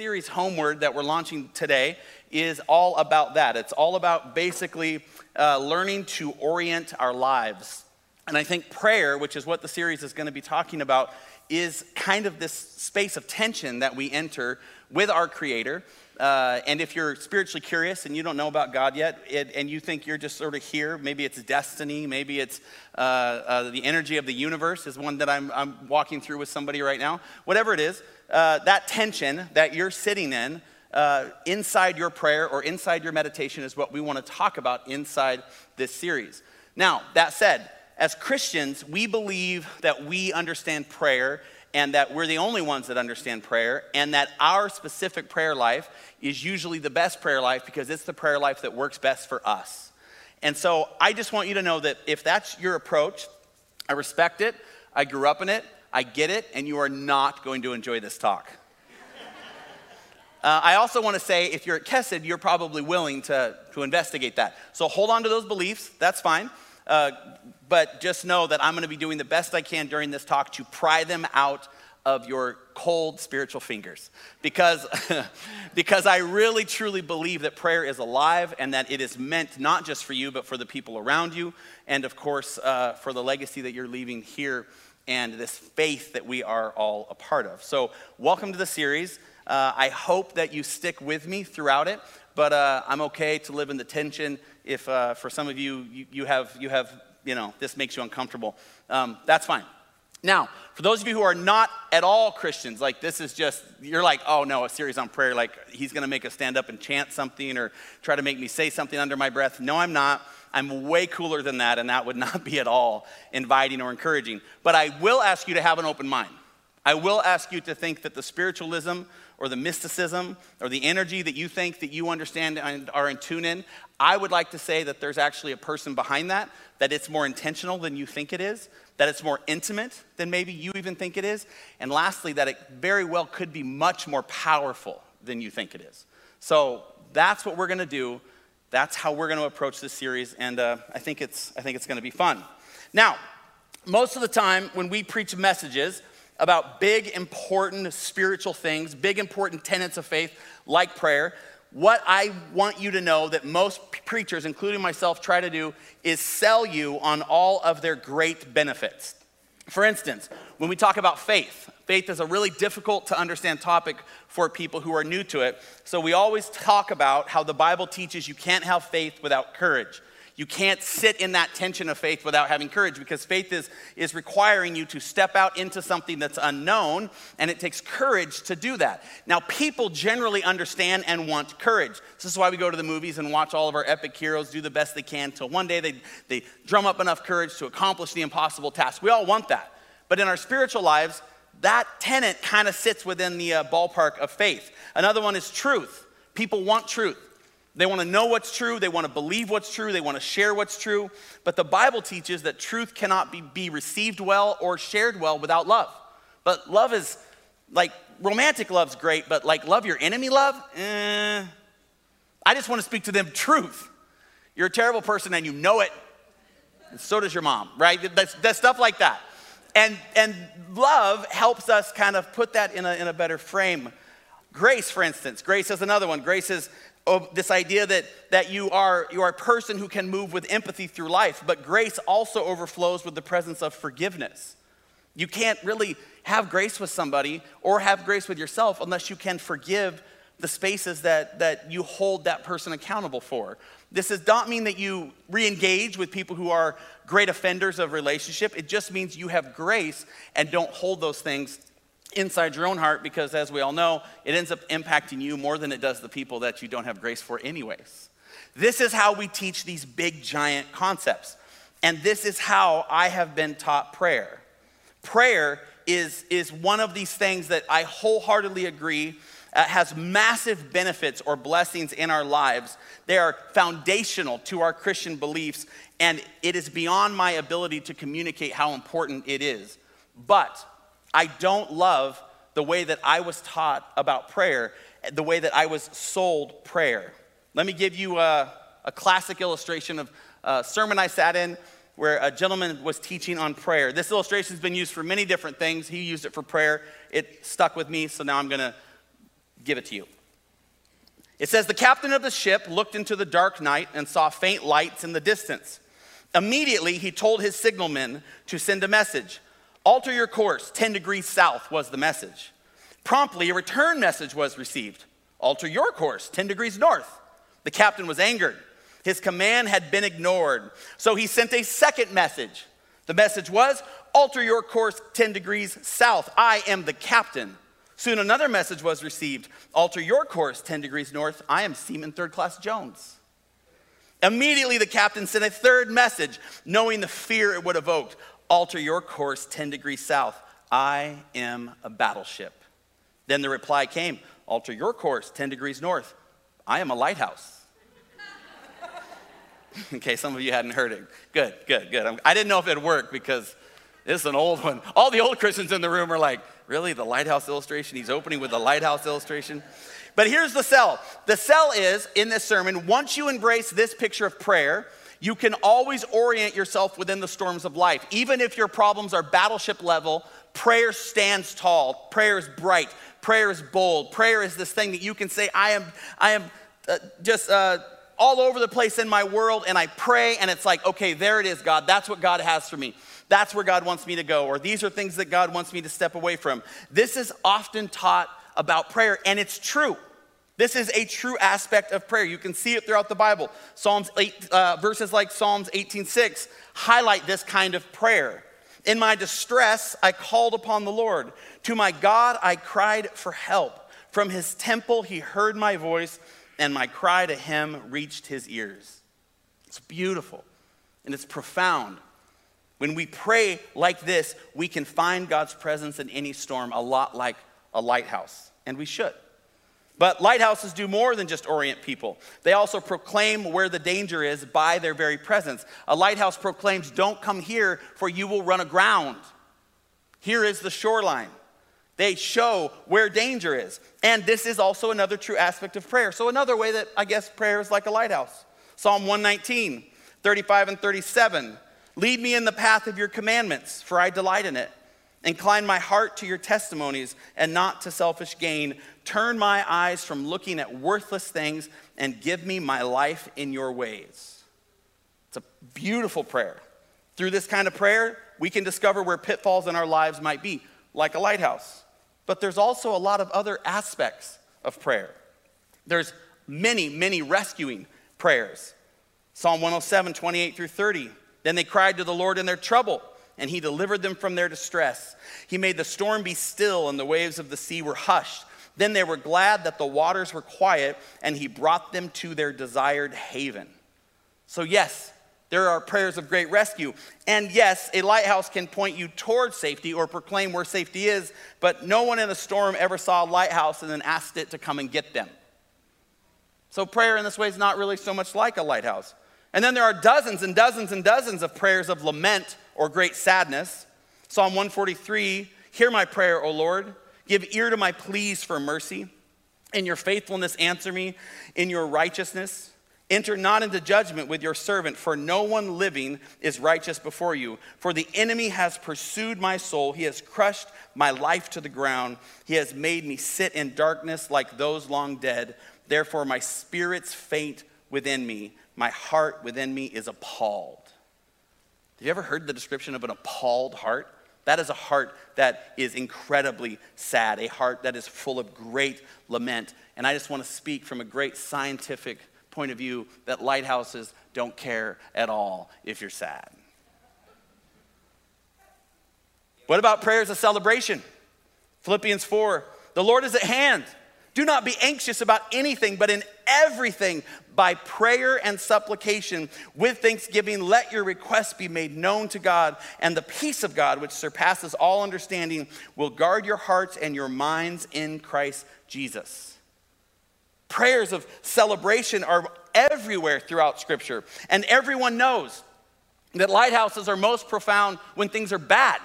series, Homeward, that we're launching today, is all about that. It's all about basically uh, learning to orient our lives. And I think prayer, which is what the series is going to be talking about, is kind of this space of tension that we enter with our Creator. Uh, and if you're spiritually curious and you don't know about God yet, it, and you think you're just sort of here, maybe it's destiny, maybe it's uh, uh, the energy of the universe, is one that I'm, I'm, walking through with somebody right now. Whatever it is, uh, that tension that you're sitting in uh, inside your prayer or inside your meditation is what we want to talk about inside this series. Now, that said, as Christians, we believe that we understand prayer and that we're the only ones that understand prayer, and that our specific prayer life is usually the best prayer life because it's the prayer life that works best for us. And so I just want you to know that if that's your approach, I respect it, I grew up in it, I get it, and you are not going to enjoy this talk. Uh, I also want to say if you're at Kesed, you're probably willing to, to investigate that. So hold on to those beliefs, that's fine. Uh, but just know that I'm going to be doing the best I can during this talk to pry them out of your cold spiritual fingers because, because I really truly believe that prayer is alive and that it is meant not just for you, but for the people around you, and of course, uh, for the legacy that you're leaving here and this faith that we are all a part of. So, welcome to the series. Uh, I hope that you stick with me throughout it, but uh, I'm okay to live in the tension if uh, for some of you, you, you, have, you have, you know, this makes you uncomfortable. Um, that's fine. Now, for those of you who are not at all Christians, like this is just, you're like, oh no, a series on prayer, like he's gonna make us stand up and chant something or try to make me say something under my breath. No, I'm not. I'm way cooler than that, and that would not be at all inviting or encouraging. But I will ask you to have an open mind. I will ask you to think that the spiritualism or the mysticism or the energy that you think that you understand and are in tune in, I would like to say that there's actually a person behind that, that it's more intentional than you think it is, that it's more intimate than maybe you even think it is, and lastly, that it very well could be much more powerful than you think it is. So that's what we're gonna do. That's how we're gonna approach this series, and uh, I think it's, I think it's gonna be fun. Now, most of the time when we preach messages, about big, important spiritual things, big, important tenets of faith like prayer, what I want you to know that most preachers, including myself, try to do is sell you on all of their great benefits. For instance, when we talk about faith, faith is a really difficult to understand topic for people who are new to it. So we always talk about how the Bible teaches you can't have faith without courage. You can't sit in that tension of faith without having courage because faith is, is requiring you to step out into something that's unknown, and it takes courage to do that. Now, people generally understand and want courage. This is why we go to the movies and watch all of our epic heroes do the best they can till one day they, they drum up enough courage to accomplish the impossible task. We all want that. But in our spiritual lives, that tenet kind of sits within the uh, ballpark of faith. Another one is truth. People want truth. They want to know what's true, they want to believe what's true, they want to share what's true. But the Bible teaches that truth cannot be, be received well or shared well without love. But love is like romantic love's great, but like love your enemy love, eh. I just want to speak to them truth. You're a terrible person and you know it. And so does your mom, right? That's, that's stuff like that. And, and love helps us kind of put that in a, in a better frame. Grace, for instance, grace is another one. Grace is this idea that, that you, are, you are a person who can move with empathy through life, but grace also overflows with the presence of forgiveness. You can't really have grace with somebody or have grace with yourself unless you can forgive the spaces that, that you hold that person accountable for. This does not mean that you re engage with people who are great offenders of relationship. It just means you have grace and don't hold those things inside your own heart because, as we all know, it ends up impacting you more than it does the people that you don't have grace for, anyways. This is how we teach these big, giant concepts. And this is how I have been taught prayer. Prayer is, is one of these things that I wholeheartedly agree uh, has massive benefits or blessings in our lives. They are foundational to our Christian beliefs, and it is beyond my ability to communicate how important it is. But I don't love the way that I was taught about prayer, the way that I was sold prayer. Let me give you a, a classic illustration of a sermon I sat in where a gentleman was teaching on prayer. This illustration has been used for many different things. He used it for prayer. It stuck with me, so now I'm going to give it to you. It says, The captain of the ship looked into the dark night and saw faint lights in the distance. Immediately, he told his signalmen to send a message. Alter your course, 10 degrees south was the message. Promptly, a return message was received. Alter your course, 10 degrees north. The captain was angered. His command had been ignored. So he sent a second message. The message was, Alter your course 10 degrees south. I am the captain. Soon another message was received Alter your course 10 degrees north. I am Seaman Third Class Jones. Immediately, the captain sent a third message, knowing the fear it would evoke Alter your course 10 degrees south. I am a battleship. Then the reply came Alter your course 10 degrees north. I am a lighthouse. okay, some of you hadn't heard it. Good, good, good. I didn't know if it worked because this is an old one. All the old Christians in the room are like, really? The lighthouse illustration? He's opening with the lighthouse illustration? But here's the sell. the sell is in this sermon, once you embrace this picture of prayer, you can always orient yourself within the storms of life. Even if your problems are battleship level, prayer stands tall, prayer is bright, prayer is bold, prayer is this thing that you can say, I am, I am uh, just. Uh, all over the place in my world, and I pray, and it's like, okay, there it is, God. That's what God has for me. That's where God wants me to go, or these are things that God wants me to step away from. This is often taught about prayer, and it's true. This is a true aspect of prayer. You can see it throughout the Bible. Psalms 8, uh, verses like Psalms 18:6 highlight this kind of prayer. In my distress, I called upon the Lord. To my God, I cried for help. From his temple, he heard my voice, and my cry to him reached his ears. It's beautiful and it's profound. When we pray like this, we can find God's presence in any storm, a lot like a lighthouse, and we should. But lighthouses do more than just orient people. They also proclaim where the danger is by their very presence. A lighthouse proclaims, Don't come here, for you will run aground. Here is the shoreline. They show where danger is. And this is also another true aspect of prayer. So, another way that I guess prayer is like a lighthouse Psalm 119, 35 and 37. Lead me in the path of your commandments, for I delight in it. Incline my heart to your testimonies and not to selfish gain. Turn my eyes from looking at worthless things and give me my life in your ways. It's a beautiful prayer. Through this kind of prayer, we can discover where pitfalls in our lives might be, like a lighthouse. But there's also a lot of other aspects of prayer. There's many, many rescuing prayers. Psalm 107, 28 through 30. Then they cried to the Lord in their trouble, and he delivered them from their distress. He made the storm be still, and the waves of the sea were hushed. Then they were glad that the waters were quiet, and he brought them to their desired haven. So, yes, there are prayers of great rescue. And yes, a lighthouse can point you towards safety or proclaim where safety is, but no one in a storm ever saw a lighthouse and then asked it to come and get them. So, prayer in this way is not really so much like a lighthouse. And then there are dozens and dozens and dozens of prayers of lament or great sadness. Psalm 143 Hear my prayer, O Lord. Give ear to my pleas for mercy. In your faithfulness, answer me. In your righteousness, enter not into judgment with your servant, for no one living is righteous before you. For the enemy has pursued my soul, he has crushed my life to the ground. He has made me sit in darkness like those long dead. Therefore, my spirits faint within me my heart within me is appalled. Have you ever heard the description of an appalled heart? That is a heart that is incredibly sad, a heart that is full of great lament. And I just want to speak from a great scientific point of view that lighthouses don't care at all if you're sad. What about prayers of celebration? Philippians 4 The Lord is at hand. Do not be anxious about anything, but in everything, by prayer and supplication, with thanksgiving, let your requests be made known to God, and the peace of God, which surpasses all understanding, will guard your hearts and your minds in Christ Jesus. Prayers of celebration are everywhere throughout Scripture, and everyone knows that lighthouses are most profound when things are bad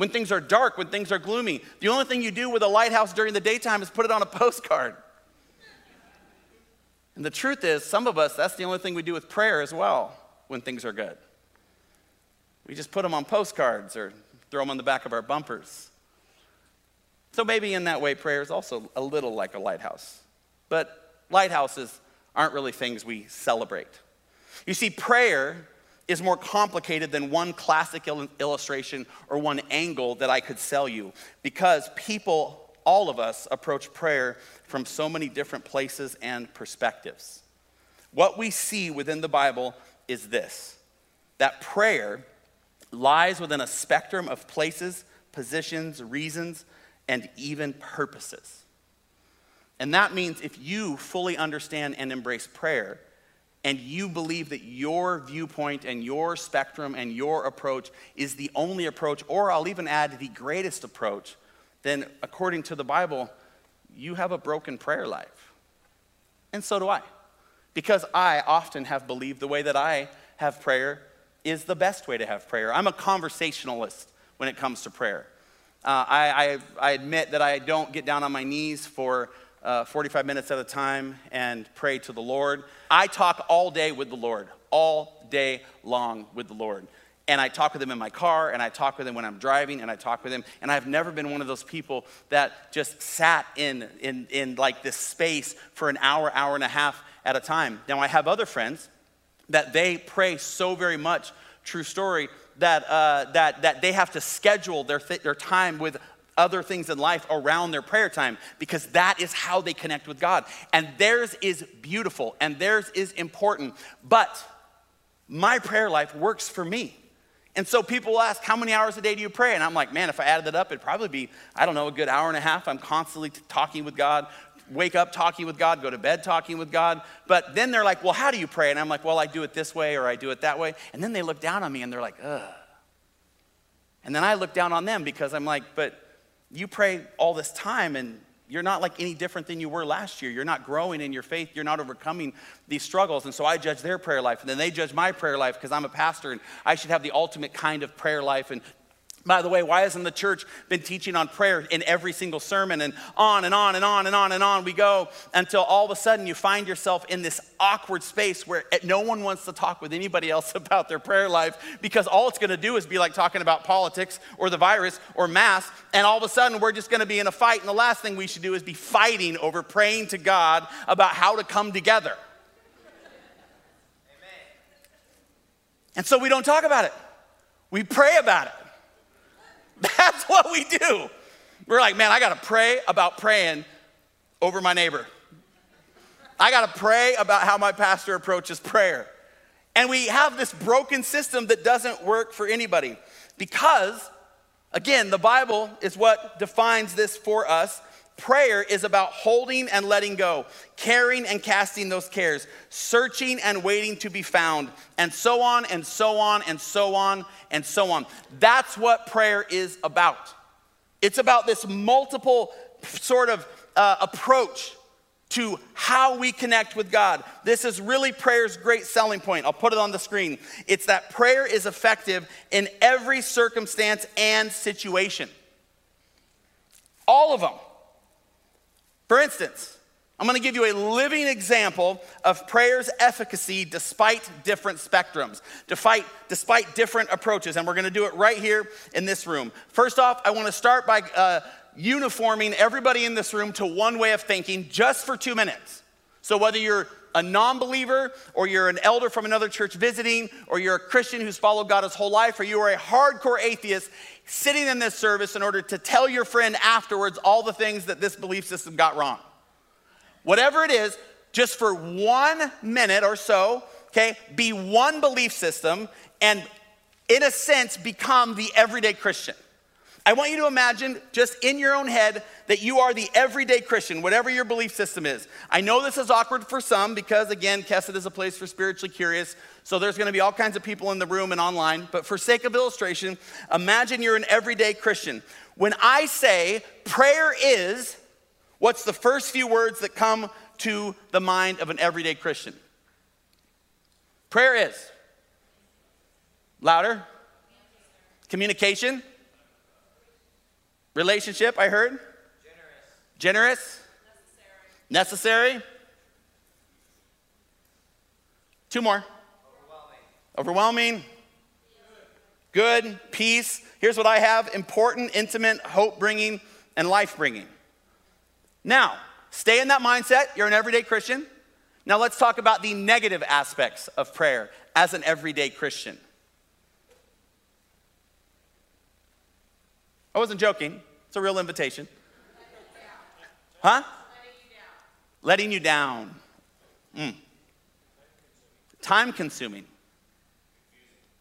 when things are dark, when things are gloomy. The only thing you do with a lighthouse during the daytime is put it on a postcard. And the truth is, some of us, that's the only thing we do with prayer as well when things are good. We just put them on postcards or throw them on the back of our bumpers. So maybe in that way, prayer is also a little like a lighthouse. But lighthouses aren't really things we celebrate. You see, prayer is more complicated than one classic il- illustration or one angle that I could sell you because people, all of us, approach prayer from so many different places and perspectives. What we see within the Bible is this that prayer lies within a spectrum of places, positions, reasons, and even purposes. And that means if you fully understand and embrace prayer, and you believe that your viewpoint and your spectrum and your approach is the only approach, or I'll even add the greatest approach, then according to the Bible, you have a broken prayer life. And so do I. Because I often have believed the way that I have prayer is the best way to have prayer. I'm a conversationalist when it comes to prayer. Uh, I, I, I, admit that I don't get down on my knees for uh, 45 minutes at a time and pray to the Lord. I talk all day with the Lord, all day long with the Lord. And I talk with him in my car, and I talk with him when I'm driving, and I talk with him. And I've never been one of those people that just sat in, in, in like this space for an hour, hour and a half at a time. Now, I have other friends that they pray so very much, true story, that, uh, that, that they have to schedule their, th- their time with other things in life around their prayer time because that is how they connect with God. And theirs is beautiful and theirs is important. But my prayer life works for me. And so people ask, How many hours a day do you pray? And I'm like, Man, if I added that up, it'd probably be, I don't know, a good hour and a half. I'm constantly talking with God, wake up talking with God, go to bed talking with God. But then they're like, Well, how do you pray? And I'm like, Well, I do it this way or I do it that way. And then they look down on me and they're like, Ugh. And then I look down on them because I'm like, But you pray all this time and you're not like any different than you were last year. You're not growing in your faith. You're not overcoming these struggles. And so I judge their prayer life. And then they judge my prayer life because I'm a pastor and I should have the ultimate kind of prayer life. And by the way, why hasn't the church been teaching on prayer in every single sermon and on and on and on and on and on we go until all of a sudden you find yourself in this awkward space where no one wants to talk with anybody else about their prayer life because all it's going to do is be like talking about politics or the virus or mass and all of a sudden we're just going to be in a fight and the last thing we should do is be fighting over praying to God about how to come together. Amen. And so we don't talk about it. We pray about it. That's what we do. We're like, man, I got to pray about praying over my neighbor. I got to pray about how my pastor approaches prayer. And we have this broken system that doesn't work for anybody because, again, the Bible is what defines this for us. Prayer is about holding and letting go, caring and casting those cares, searching and waiting to be found, and so on and so on and so on and so on. That's what prayer is about. It's about this multiple sort of uh, approach to how we connect with God. This is really prayer's great selling point. I'll put it on the screen. It's that prayer is effective in every circumstance and situation. All of them. For instance, I'm going to give you a living example of prayer's efficacy despite different spectrums, despite, different approaches, and we're going to do it right here in this room. First off, I want to start by uh, uniforming everybody in this room to one way of thinking just for two minutes. So, whether you're a non believer, or you're an elder from another church visiting, or you're a Christian who's followed God his whole life, or you are a hardcore atheist, sitting in this service in order to tell your friend afterwards all the things that this belief system got wrong. Whatever it is, just for one minute or so, okay, be one belief system and, in a sense, become the everyday Christian. I want you to imagine just in your own head that you are the everyday Christian, whatever your belief system is. I know this is awkward for some because, again, Kesset is a place for spiritually curious. So there's going to be all kinds of people in the room and online. But for sake of illustration, imagine you're an everyday Christian. When I say prayer is, what's the first few words that come to the mind of an everyday Christian? Prayer is. Louder. Communication. Relationship, I heard. Generous. Generous. Necessary. Necessary. Two more. Overwhelming. Overwhelming. Good. Peace. Here's what I have important, intimate, hope bringing, and life bringing. Now, stay in that mindset. You're an everyday Christian. Now, let's talk about the negative aspects of prayer as an everyday Christian. I wasn't joking, it's a real invitation. Huh? Letting you down. Mm. Time consuming.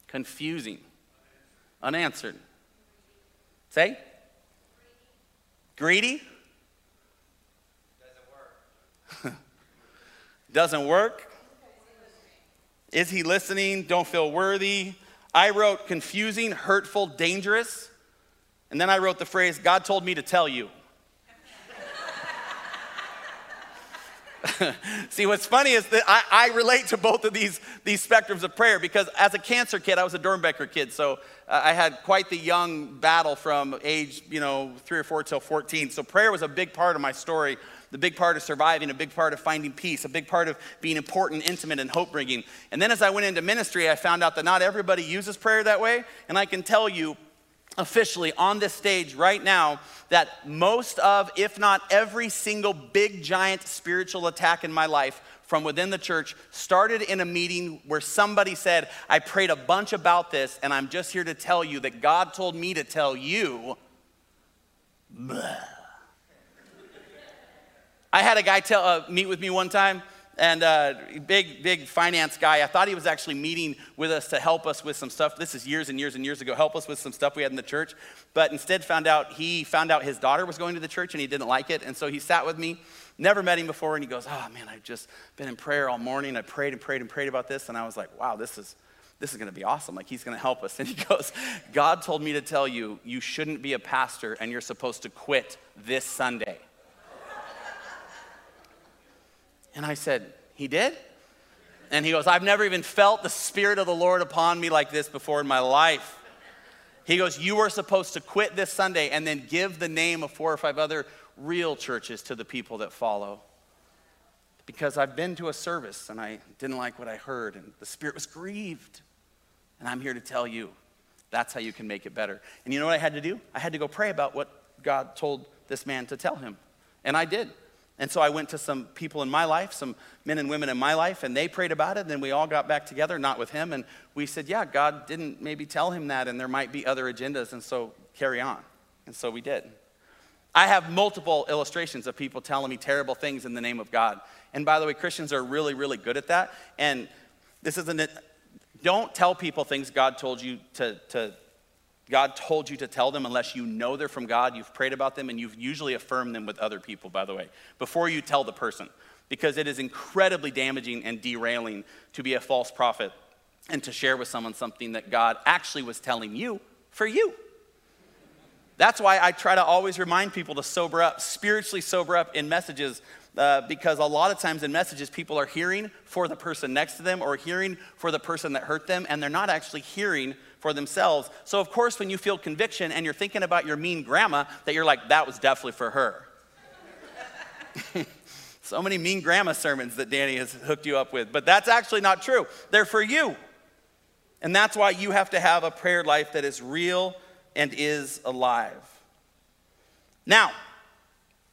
Confusing. Unanswered. Say? Greedy? Doesn't work. Doesn't work. Is he listening? Don't feel worthy. I wrote confusing, hurtful, dangerous. And then I wrote the phrase, God told me to tell you. See, what's funny is that I, I, relate to both of these, these spectrums of prayer because as a cancer kid, I was a Doernbecher kid. So uh, I had quite the young battle from age, you know, three or four till 14. So prayer was a big part of my story, the big part of surviving, a big part of finding peace, a big part of being important, intimate, and hope bringing. And then as I went into ministry, I found out that not everybody uses prayer that way. And I can tell you, officially on this stage right now that most of, if not every single big giant spiritual attack in my life from within the church started in a meeting where somebody said, I prayed a bunch about this, and I'm just here to tell you that God told me to tell you. I had a guy tell, uh, meet with me one time and uh, big, big finance guy. I thought he was actually meeting with us to help us with some stuff. This is years and years and years ago. Help us with some stuff we had in the church, but instead found out he found out his daughter was going to the church and he didn't like it, and so he sat with me. Never met him before, and he goes, "Oh man, I've just been in prayer all morning. I prayed and prayed and prayed about this, and I was like, wow, this is." This is going to be awesome. Like, he's going to help us. And he goes, God told me to tell you, you shouldn't be a pastor and you're supposed to quit this Sunday. And I said, He did? And he goes, I've never even felt the Spirit of the Lord upon me like this before in my life. He goes, You were supposed to quit this Sunday and then give the name of four or five other real churches to the people that follow. Because I've been to a service and I didn't like what I heard, and the Spirit was grieved. And I'm here to tell you that's how you can make it better. And you know what I had to do? I had to go pray about what God told this man to tell him. And I did. And so I went to some people in my life, some men and women in my life, and they prayed about it. And then we all got back together, not with him, and we said, Yeah, God didn't maybe tell him that, and there might be other agendas, and so carry on. And so we did. I have multiple illustrations of people telling me terrible things in the name of God. And by the way, Christians are really, really good at that. And this isn't. Don't tell people things God told you to, to God told you to tell them unless you know they're from God, you've prayed about them, and you've usually affirmed them with other people, by the way, before you tell the person. Because it is incredibly damaging and derailing to be a false prophet and to share with someone something that God actually was telling you for you. That's why I try to always remind people to sober up, spiritually sober up in messages, uh, because a lot of times in messages, people are hearing for the person next to them or hearing for the person that hurt them, and they're not actually hearing for themselves. So, of course, when you feel conviction and you're thinking about your mean grandma, that you're like, that was definitely for her. so many mean grandma sermons that Danny has hooked you up with, but that's actually not true. They're for you. And that's why you have to have a prayer life that is real and is alive. Now,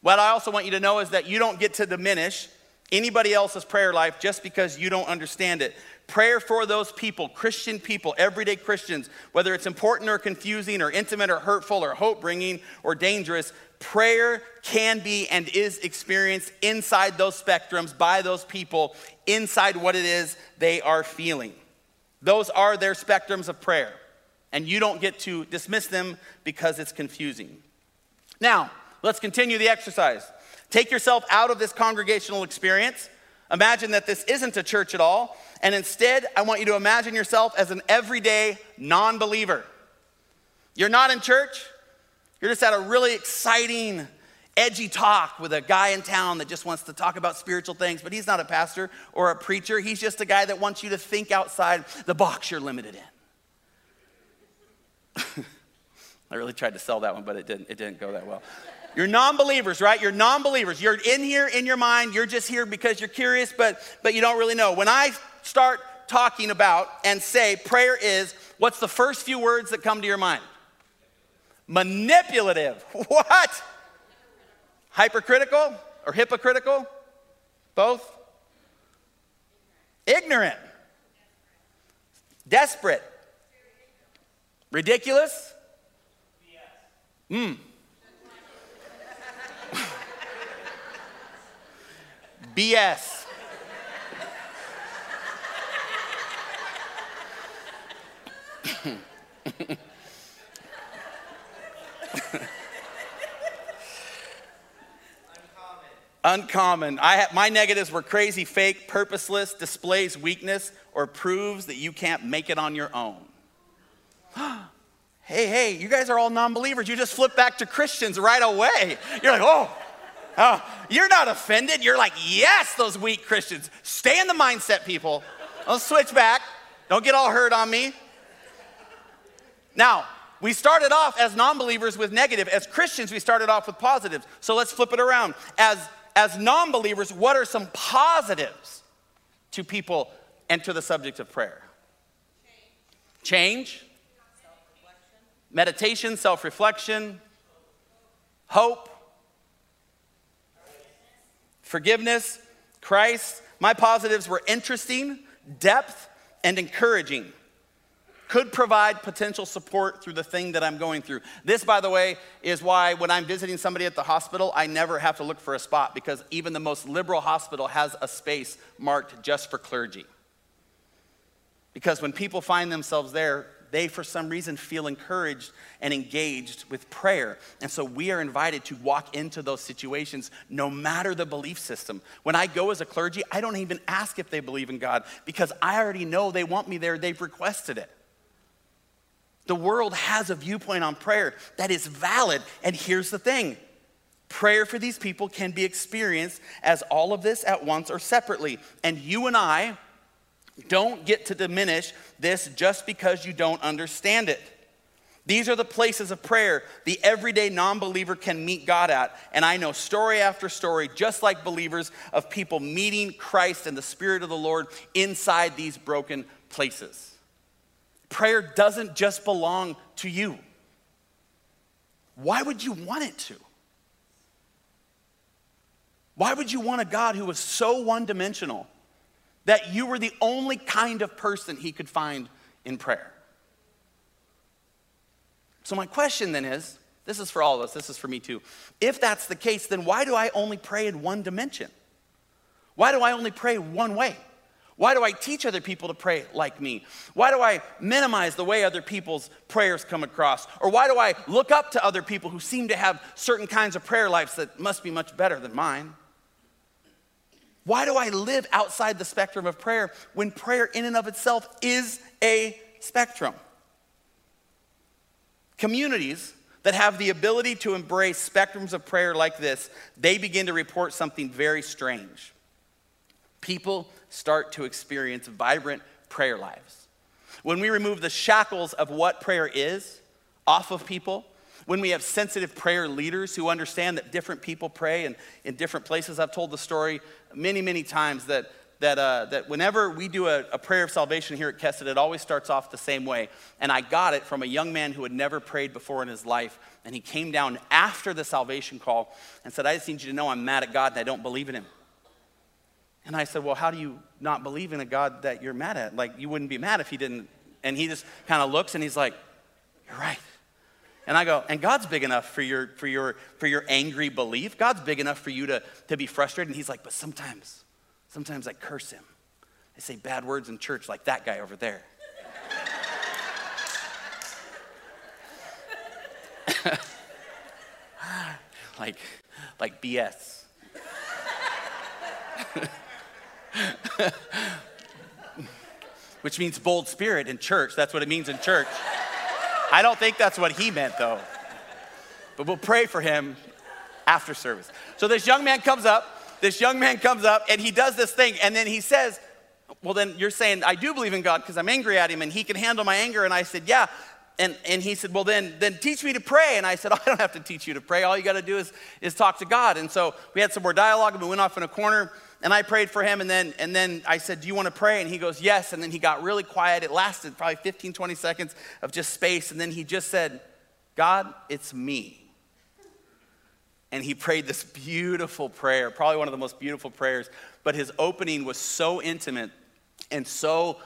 what I also want you to know is that you don't get to diminish anybody else's prayer life just because you don't understand it. Prayer for those people, Christian people, everyday Christians, whether it's important or confusing or intimate or hurtful or hope bringing or dangerous, prayer can be and is experienced inside those spectrums by those people, inside what it is they are feeling. Those are their spectrums of prayer. And you don't get to dismiss them because it's confusing. Now, let's continue the exercise. Take yourself out of this congregational experience. Imagine that this isn't a church at all and instead, I want you to imagine yourself as an everyday non believer. You're not in church, you're just at a really exciting, edgy talk with a guy in town that just wants to talk about spiritual things, but he's not a pastor or a preacher. He's just a guy that wants you to think outside the box you're limited in. I really tried to sell that one, but it didn't, it didn't go that well. You're non-believers, right? You're non-believers. You're in here in your mind. You're just here because you're curious, but but you don't really know. When I start talking about and say prayer is, what's the first few words that come to your mind? Manipulative. What? Hypercritical or hypocritical? Both? Ignorant. Desperate. Ridiculous? Hmm. BS. Uncommon. I ha- my negatives were crazy, fake, purposeless, displays weakness, or proves that you can't make it on your own. hey, hey, you guys are all non believers. You just flip back to Christians right away. You're like, oh, oh, you're not offended. You're like, yes, those weak Christians. Stay in the mindset, people. I'll switch back. Don't get all hurt on me. Now, we started off as non believers with negative. As Christians, we started off with positives. So let's flip it around. As as non believers, what are some positives to people enter the subject of prayer? Change, meditation, self reflection, hope, forgiveness, Christ. My positives were interesting, depth, and encouraging could provide potential support through the thing that I'm going through. This, by the way, is why when I'm visiting somebody at the hospital, I never have to look for a spot because even the most liberal hospital has a space marked just for clergy. Because when people find themselves there, they, for some reason, feel encouraged and engaged with prayer. And so we are invited to walk into those situations no matter the belief system. When I go as a clergy, I don't even ask if they believe in God because I already know they want me there, they've requested it. The world has a viewpoint on prayer that is valid. And here's the thing prayer for these people can be experienced as all of this at once or separately. And you and I don't get to diminish this just because you don't understand it. These are the places of prayer the everyday non believer can meet God at. And I know story after story, just like believers, of people meeting Christ and the Spirit of the Lord inside these broken places. Prayer doesn't just belong to you. Why would you want it to? Why would you want a God who was so one dimensional that you were the only kind of person he could find in prayer? So, my question then is this is for all of us, this is for me too. If that's the case, then why do I only pray in one dimension? Why do I only pray one way? Why do I teach other people to pray like me? Why do I minimize the way other people's prayers come across? Or why do I look up to other people who seem to have certain kinds of prayer lives that must be much better than mine? Why do I live outside the spectrum of prayer when prayer, in and of itself, is a spectrum? Communities that have the ability to embrace spectrums of prayer like this, they begin to report something very strange. People start to experience vibrant prayer lives. When we remove the shackles of what prayer is off of people, when we have sensitive prayer leaders who understand that different people pray and in different places. I've told the story many, many times that, that, uh, that whenever we do a, a, prayer of salvation here at Kesset, it always starts off the same way. And I got it from a young man who had never prayed before in his life. And he came down after the salvation call and said, I just need you to know I'm mad at God and I don't believe in him. And I said, Well, how do you not believe in a God that you're mad at? Like, you wouldn't be mad if he didn't. And he just kind of looks and he's like, You're right. And I go, and God's big enough for your, for your, for your angry belief. God's big enough for you to, to be frustrated. And he's like, but sometimes, sometimes I curse him. I say bad words in church like that guy over there. like, like BS. Which means bold spirit in church. That's what it means in church. I don't think that's what he meant, though. But we'll pray for him after service. So this young man comes up, this young man comes up, and he does this thing, and then he says, Well, then you're saying, I do believe in God because I'm angry at him and he can handle my anger. And I said, Yeah. And, and he said, Well, then, then teach me to pray. And I said, oh, I don't have to teach you to pray. All you got to do is, is talk to God. And so we had some more dialogue and we went off in a corner and I prayed for him, and then, and then I said, Do you want to pray? And he goes, Yes. And then he got really quiet. It lasted probably 15, 20 seconds of just space. And then he just said, God, it's me. And he prayed this beautiful prayer, probably one of the most beautiful prayers. But his opening was so intimate and so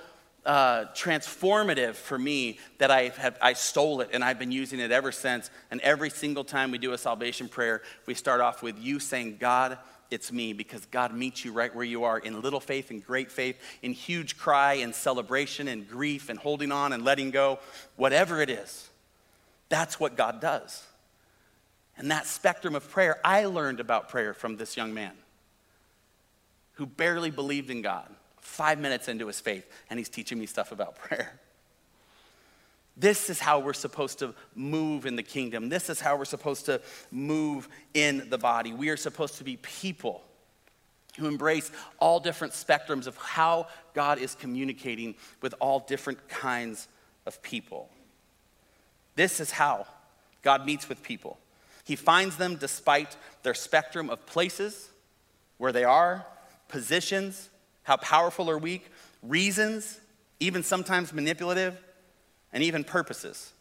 uh, transformative for me that I, have, I stole it and I've been using it ever since. And every single time we do a salvation prayer, we start off with you saying, God, it's me, because God meets you right where you are in little faith and great faith, in huge cry and celebration and grief and holding on and letting go, whatever it is. That's what God does. And that spectrum of prayer, I learned about prayer from this young man who barely believed in God five minutes into his faith, and he's teaching me stuff about prayer. This is how we're supposed to move in the kingdom. This is how we're supposed to move in the body. We are supposed to be people who embrace all different spectrums of how God is communicating with all different kinds of people. This is how God meets with people. He finds them despite their spectrum of places, where they are, positions, how powerful or weak, reasons, even sometimes manipulative, and even purposes.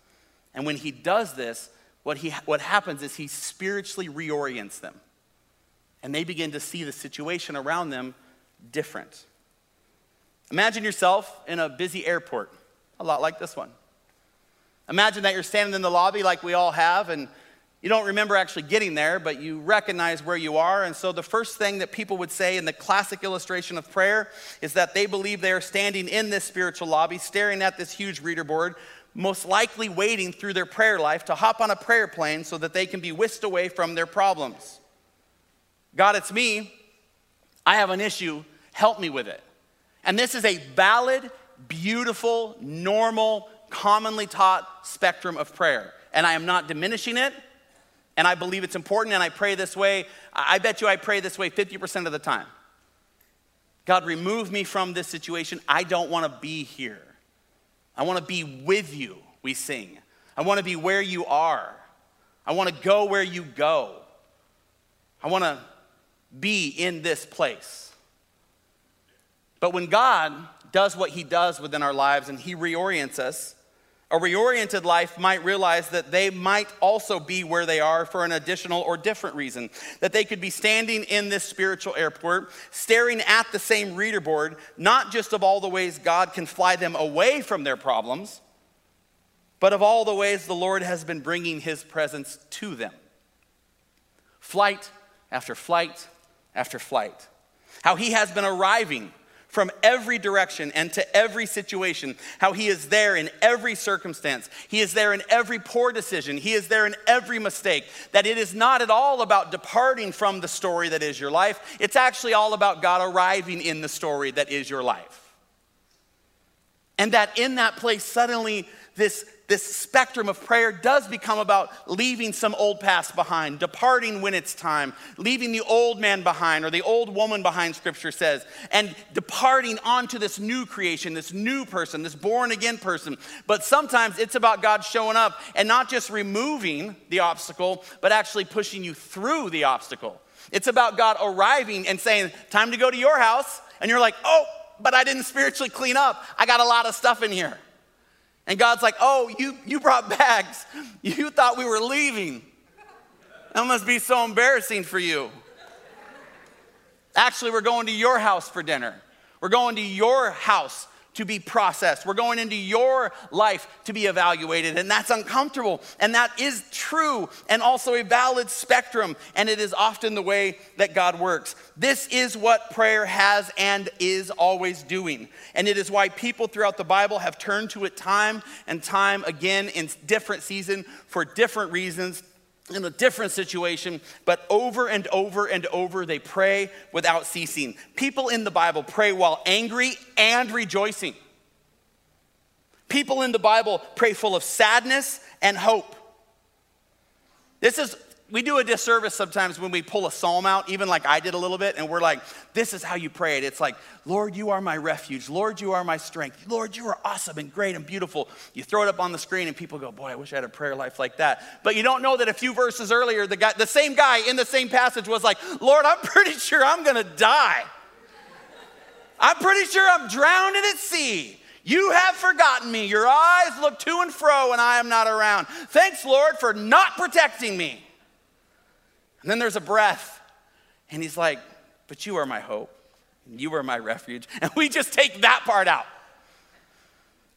And when he does this, what, he, what happens is he spiritually reorients them. And they begin to see the situation around them different. Imagine yourself in a busy airport, a lot like this one. Imagine that you're standing in the lobby like we all have, and you don't remember actually getting there, but you recognize where you are. And so, the first thing that people would say in the classic illustration of prayer is that they believe they are standing in this spiritual lobby, staring at this huge reader board, most likely waiting through their prayer life to hop on a prayer plane so that they can be whisked away from their problems. God, it's me. I have an issue. Help me with it. And this is a valid, beautiful, normal, commonly taught spectrum of prayer. And I am not diminishing it and I believe it's important, and I pray this way. I bet you I pray this way 50% of the time. God, remove me from this situation. I don't want to be here. I want to be with you, we sing. I want to be where you are. I want to go where you go. I want to be in this place. But when God does what he does within our lives and he reorients us, a reoriented life might realize that they might also be where they are for an additional or different reason. That they could be standing in this spiritual airport, staring at the same reader board, not just of all the ways God can fly them away from their problems, but of all the ways the Lord has been bringing his presence to them. Flight after flight after flight. How he has been arriving from every direction and to every situation, how He is there in every circumstance. He is there in every poor decision. He is there in every mistake. That it is not at all about departing from the story that is your life, it's actually all about God arriving in the story that is your life. And that in that place, suddenly, this this spectrum of prayer does become about leaving some old past behind, departing when it's time, leaving the old man behind or the old woman behind, scripture says, and departing onto this new creation, this new person, this born again person. But sometimes it's about God showing up and not just removing the obstacle, but actually pushing you through the obstacle. It's about God arriving and saying, Time to go to your house. And you're like, Oh, but I didn't spiritually clean up. I got a lot of stuff in here. And God's like, oh, you, you brought bags. You thought we were leaving. That must be so embarrassing for you. Actually, we're going to your house for dinner. We're going to your house to be processed. We're going into your life to be evaluated, and that's uncomfortable. And that is true and also a valid spectrum, and it is often the way that God works. This is what prayer has and is always doing. And it is why people throughout the Bible have turned to it time and time again in different seasons for different reasons in a different situation, but over and over and over they pray without ceasing. People in the Bible pray while angry and rejoicing. People in the Bible pray full of sadness and hope. This is we do a disservice sometimes when we pull a psalm out, even like I did a little bit, and we're like, this is how you pray it. It's like, Lord, you are my refuge. Lord, you are my strength. Lord, you are awesome and great and beautiful. You throw it up on the screen, and people go, boy, I wish I had a prayer life like that. But you don't know that a few verses earlier, the, guy, the same guy in the same passage was like, Lord, I'm pretty sure I'm gonna die. I'm pretty sure I'm drowning at sea. You have forgotten me. Your eyes look to and fro, and I am not around. Thanks, Lord, for not protecting me. And then there's a breath, and he's like, But you are my hope, and you are my refuge. And we just take that part out.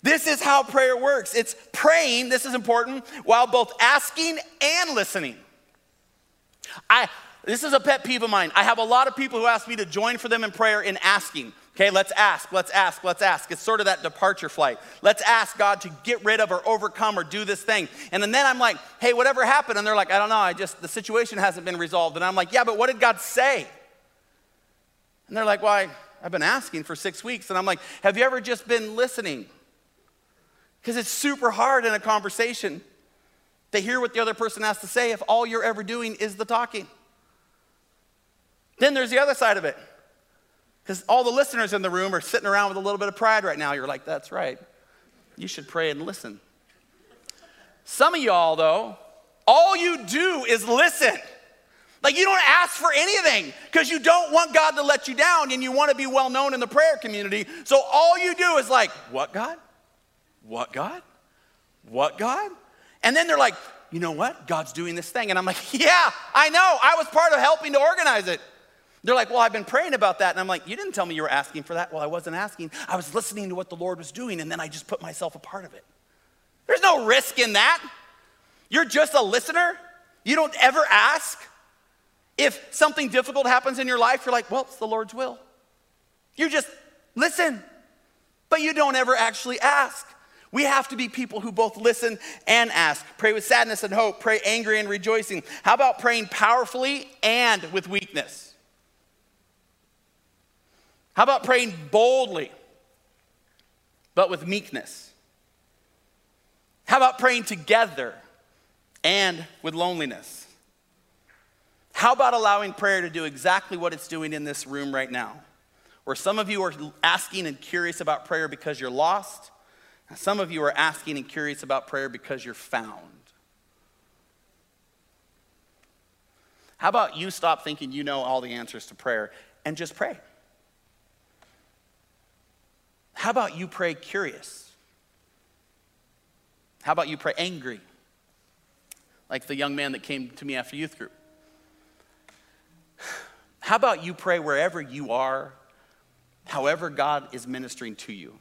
This is how prayer works it's praying, this is important, while both asking and listening. I, this is a pet peeve of mine. I have a lot of people who ask me to join for them in prayer in asking. Okay, let's ask, let's ask, let's ask. It's sort of that departure flight. Let's ask God to get rid of or overcome or do this thing. And then I'm like, hey, whatever happened? And they're like, I don't know, I just, the situation hasn't been resolved. And I'm like, yeah, but what did God say? And they're like, well, I've been asking for six weeks. And I'm like, have you ever just been listening? Because it's super hard in a conversation to hear what the other person has to say if all you're ever doing is the talking. Then there's the other side of it. Because all the listeners in the room are sitting around with a little bit of pride right now. You're like, that's right. You should pray and listen. Some of y'all, though, all you do is listen. Like you don't ask for anything because you don't want God to let you down and you want to be well known in the prayer community. So all you do is like, what God? What God? What God? And then they're like, you know what? God's doing this thing. And I'm like, yeah, I know. I was part of helping to organize it. They're like, Well, I've been praying about that. And I'm like, You didn't tell me you were asking for that. Well, I wasn't asking. I was listening to what the Lord was doing, and then I just put myself a part of it. There's no risk in that. You're just a listener. You don't ever ask. If something difficult happens in your life, you're like, Well, it's the Lord's will. You just listen, but you don't ever actually ask. We have to be people who both listen and ask. Pray with sadness and hope. Pray angry and rejoicing. How about praying powerfully and with weakness? How about praying boldly, but with meekness? How about praying together and with loneliness? How about allowing prayer to do exactly what it's doing in this room right now? Where some of you are asking and curious about prayer because you're lost, and some of you are asking and curious about prayer because you're found. How about you stop thinking you know all the answers to prayer and just pray? How about you pray curious? How about you pray angry? Like the young man that came to me after youth group. How about you pray wherever you are, however God is ministering to you?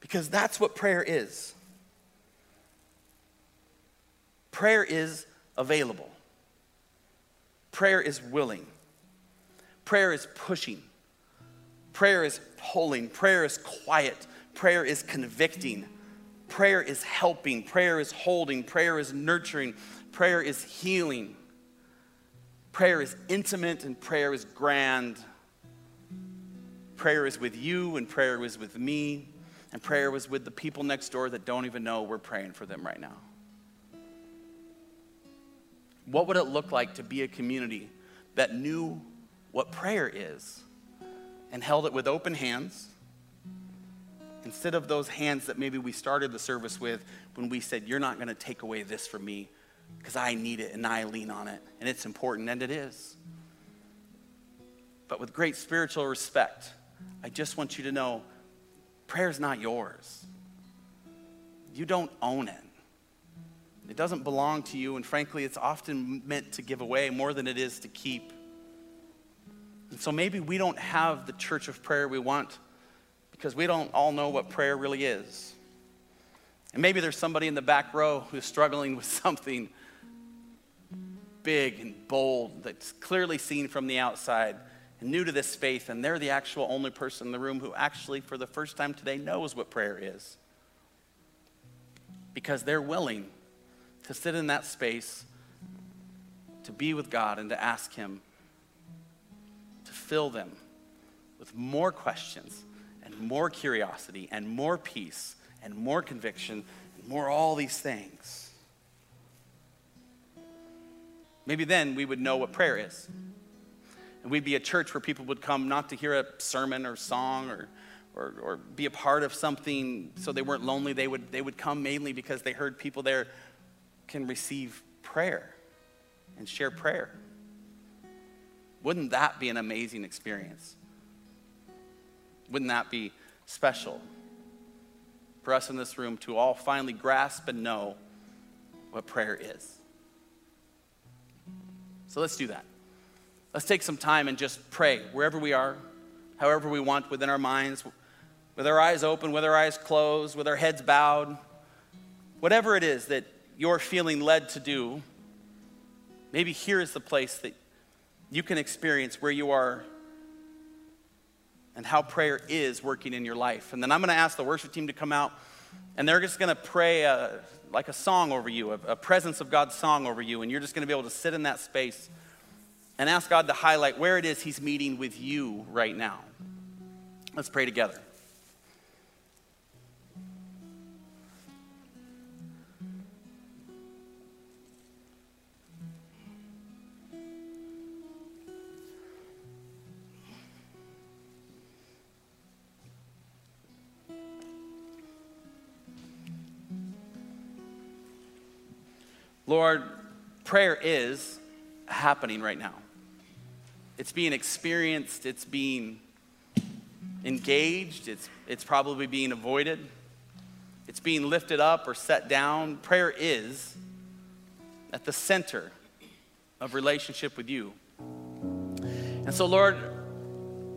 Because that's what prayer is. Prayer is available. Prayer is willing. Prayer is pushing. Prayer is pulling, prayer is quiet, prayer is convicting, prayer is helping, prayer is holding, prayer is nurturing, prayer is healing. Prayer is intimate and prayer is grand. Prayer is with you and prayer is with me. And prayer was with the people next door that don't even know we're praying for them right now. What would it look like to be a community that knew what prayer is? And held it with open hands instead of those hands that maybe we started the service with when we said, You're not going to take away this from me because I need it and I lean on it. And it's important, and it is. But with great spiritual respect, I just want you to know prayer is not yours. You don't own it. It doesn't belong to you, and frankly, it's often meant to give away more than it is to keep. And so maybe we don't have the church of prayer we want because we don't all know what prayer really is. And maybe there's somebody in the back row who's struggling with something big and bold that's clearly seen from the outside and new to this faith, and they're the actual only person in the room who actually, for the first time today, knows what prayer is. Because they're willing to sit in that space, to be with God, and to ask Him fill them with more questions and more curiosity and more peace and more conviction and more all these things. Maybe then we would know what prayer is. And we'd be a church where people would come not to hear a sermon or song or, or, or be a part of something so they weren't lonely. They would, they would come mainly because they heard people there can receive prayer and share prayer. Wouldn't that be an amazing experience? Wouldn't that be special for us in this room to all finally grasp and know what prayer is? So let's do that. Let's take some time and just pray wherever we are, however we want within our minds, with our eyes open, with our eyes closed, with our heads bowed. Whatever it is that you're feeling led to do, maybe here is the place that you can experience where you are and how prayer is working in your life. And then I'm going to ask the worship team to come out, and they're just going to pray a, like a song over you, a, a presence of God's song over you, and you're just going to be able to sit in that space and ask God to highlight where it is He's meeting with you right now. Let's pray together. Lord, prayer is happening right now. It's being experienced, it's being engaged, it's, it's probably being avoided, it's being lifted up or set down. Prayer is at the center of relationship with you. And so, Lord,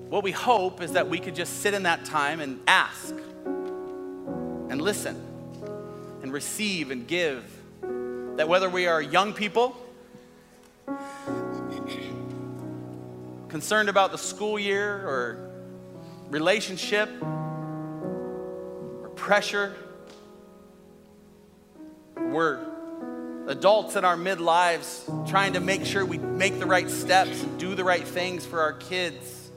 what we hope is that we could just sit in that time and ask and listen and receive and give that whether we are young people, concerned about the school year or relationship or pressure, we're adults in our midlives trying to make sure we make the right steps and do the right things for our kids,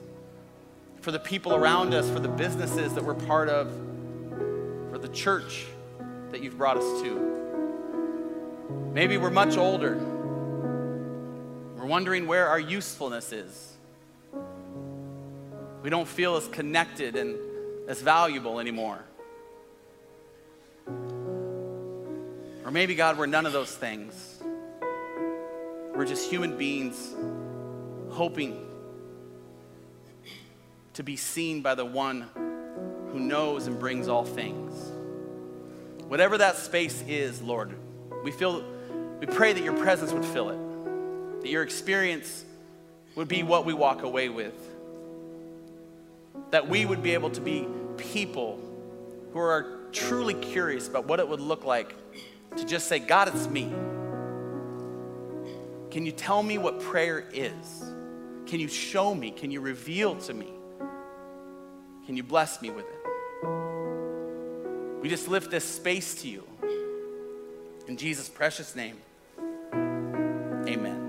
for the people around us, for the businesses that we're part of, for the church that you've brought us to. Maybe we're much older. We're wondering where our usefulness is. We don't feel as connected and as valuable anymore. Or maybe, God, we're none of those things. We're just human beings hoping to be seen by the one who knows and brings all things. Whatever that space is, Lord, we feel we pray that your presence would fill it, that your experience would be what we walk away with, that we would be able to be people who are truly curious about what it would look like to just say, God, it's me. Can you tell me what prayer is? Can you show me? Can you reveal to me? Can you bless me with it? We just lift this space to you. In Jesus' precious name. Amen.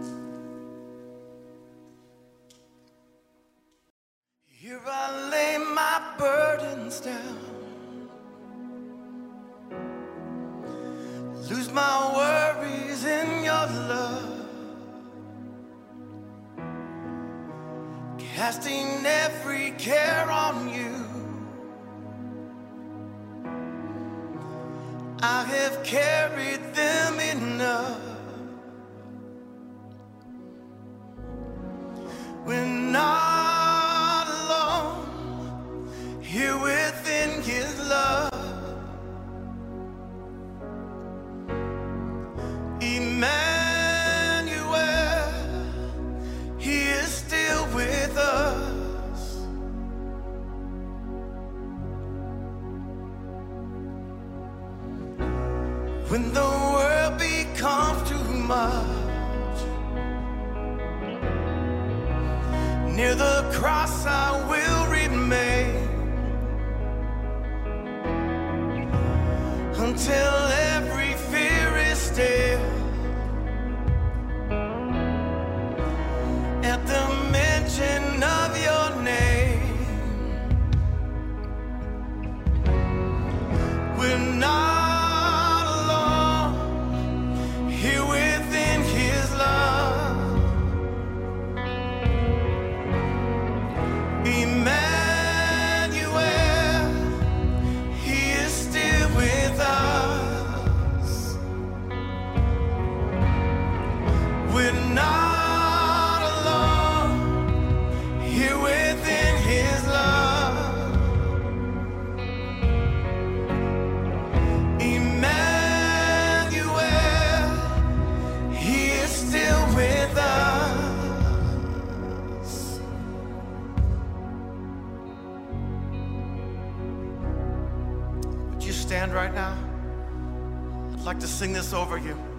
right now, I'd like to sing this over you.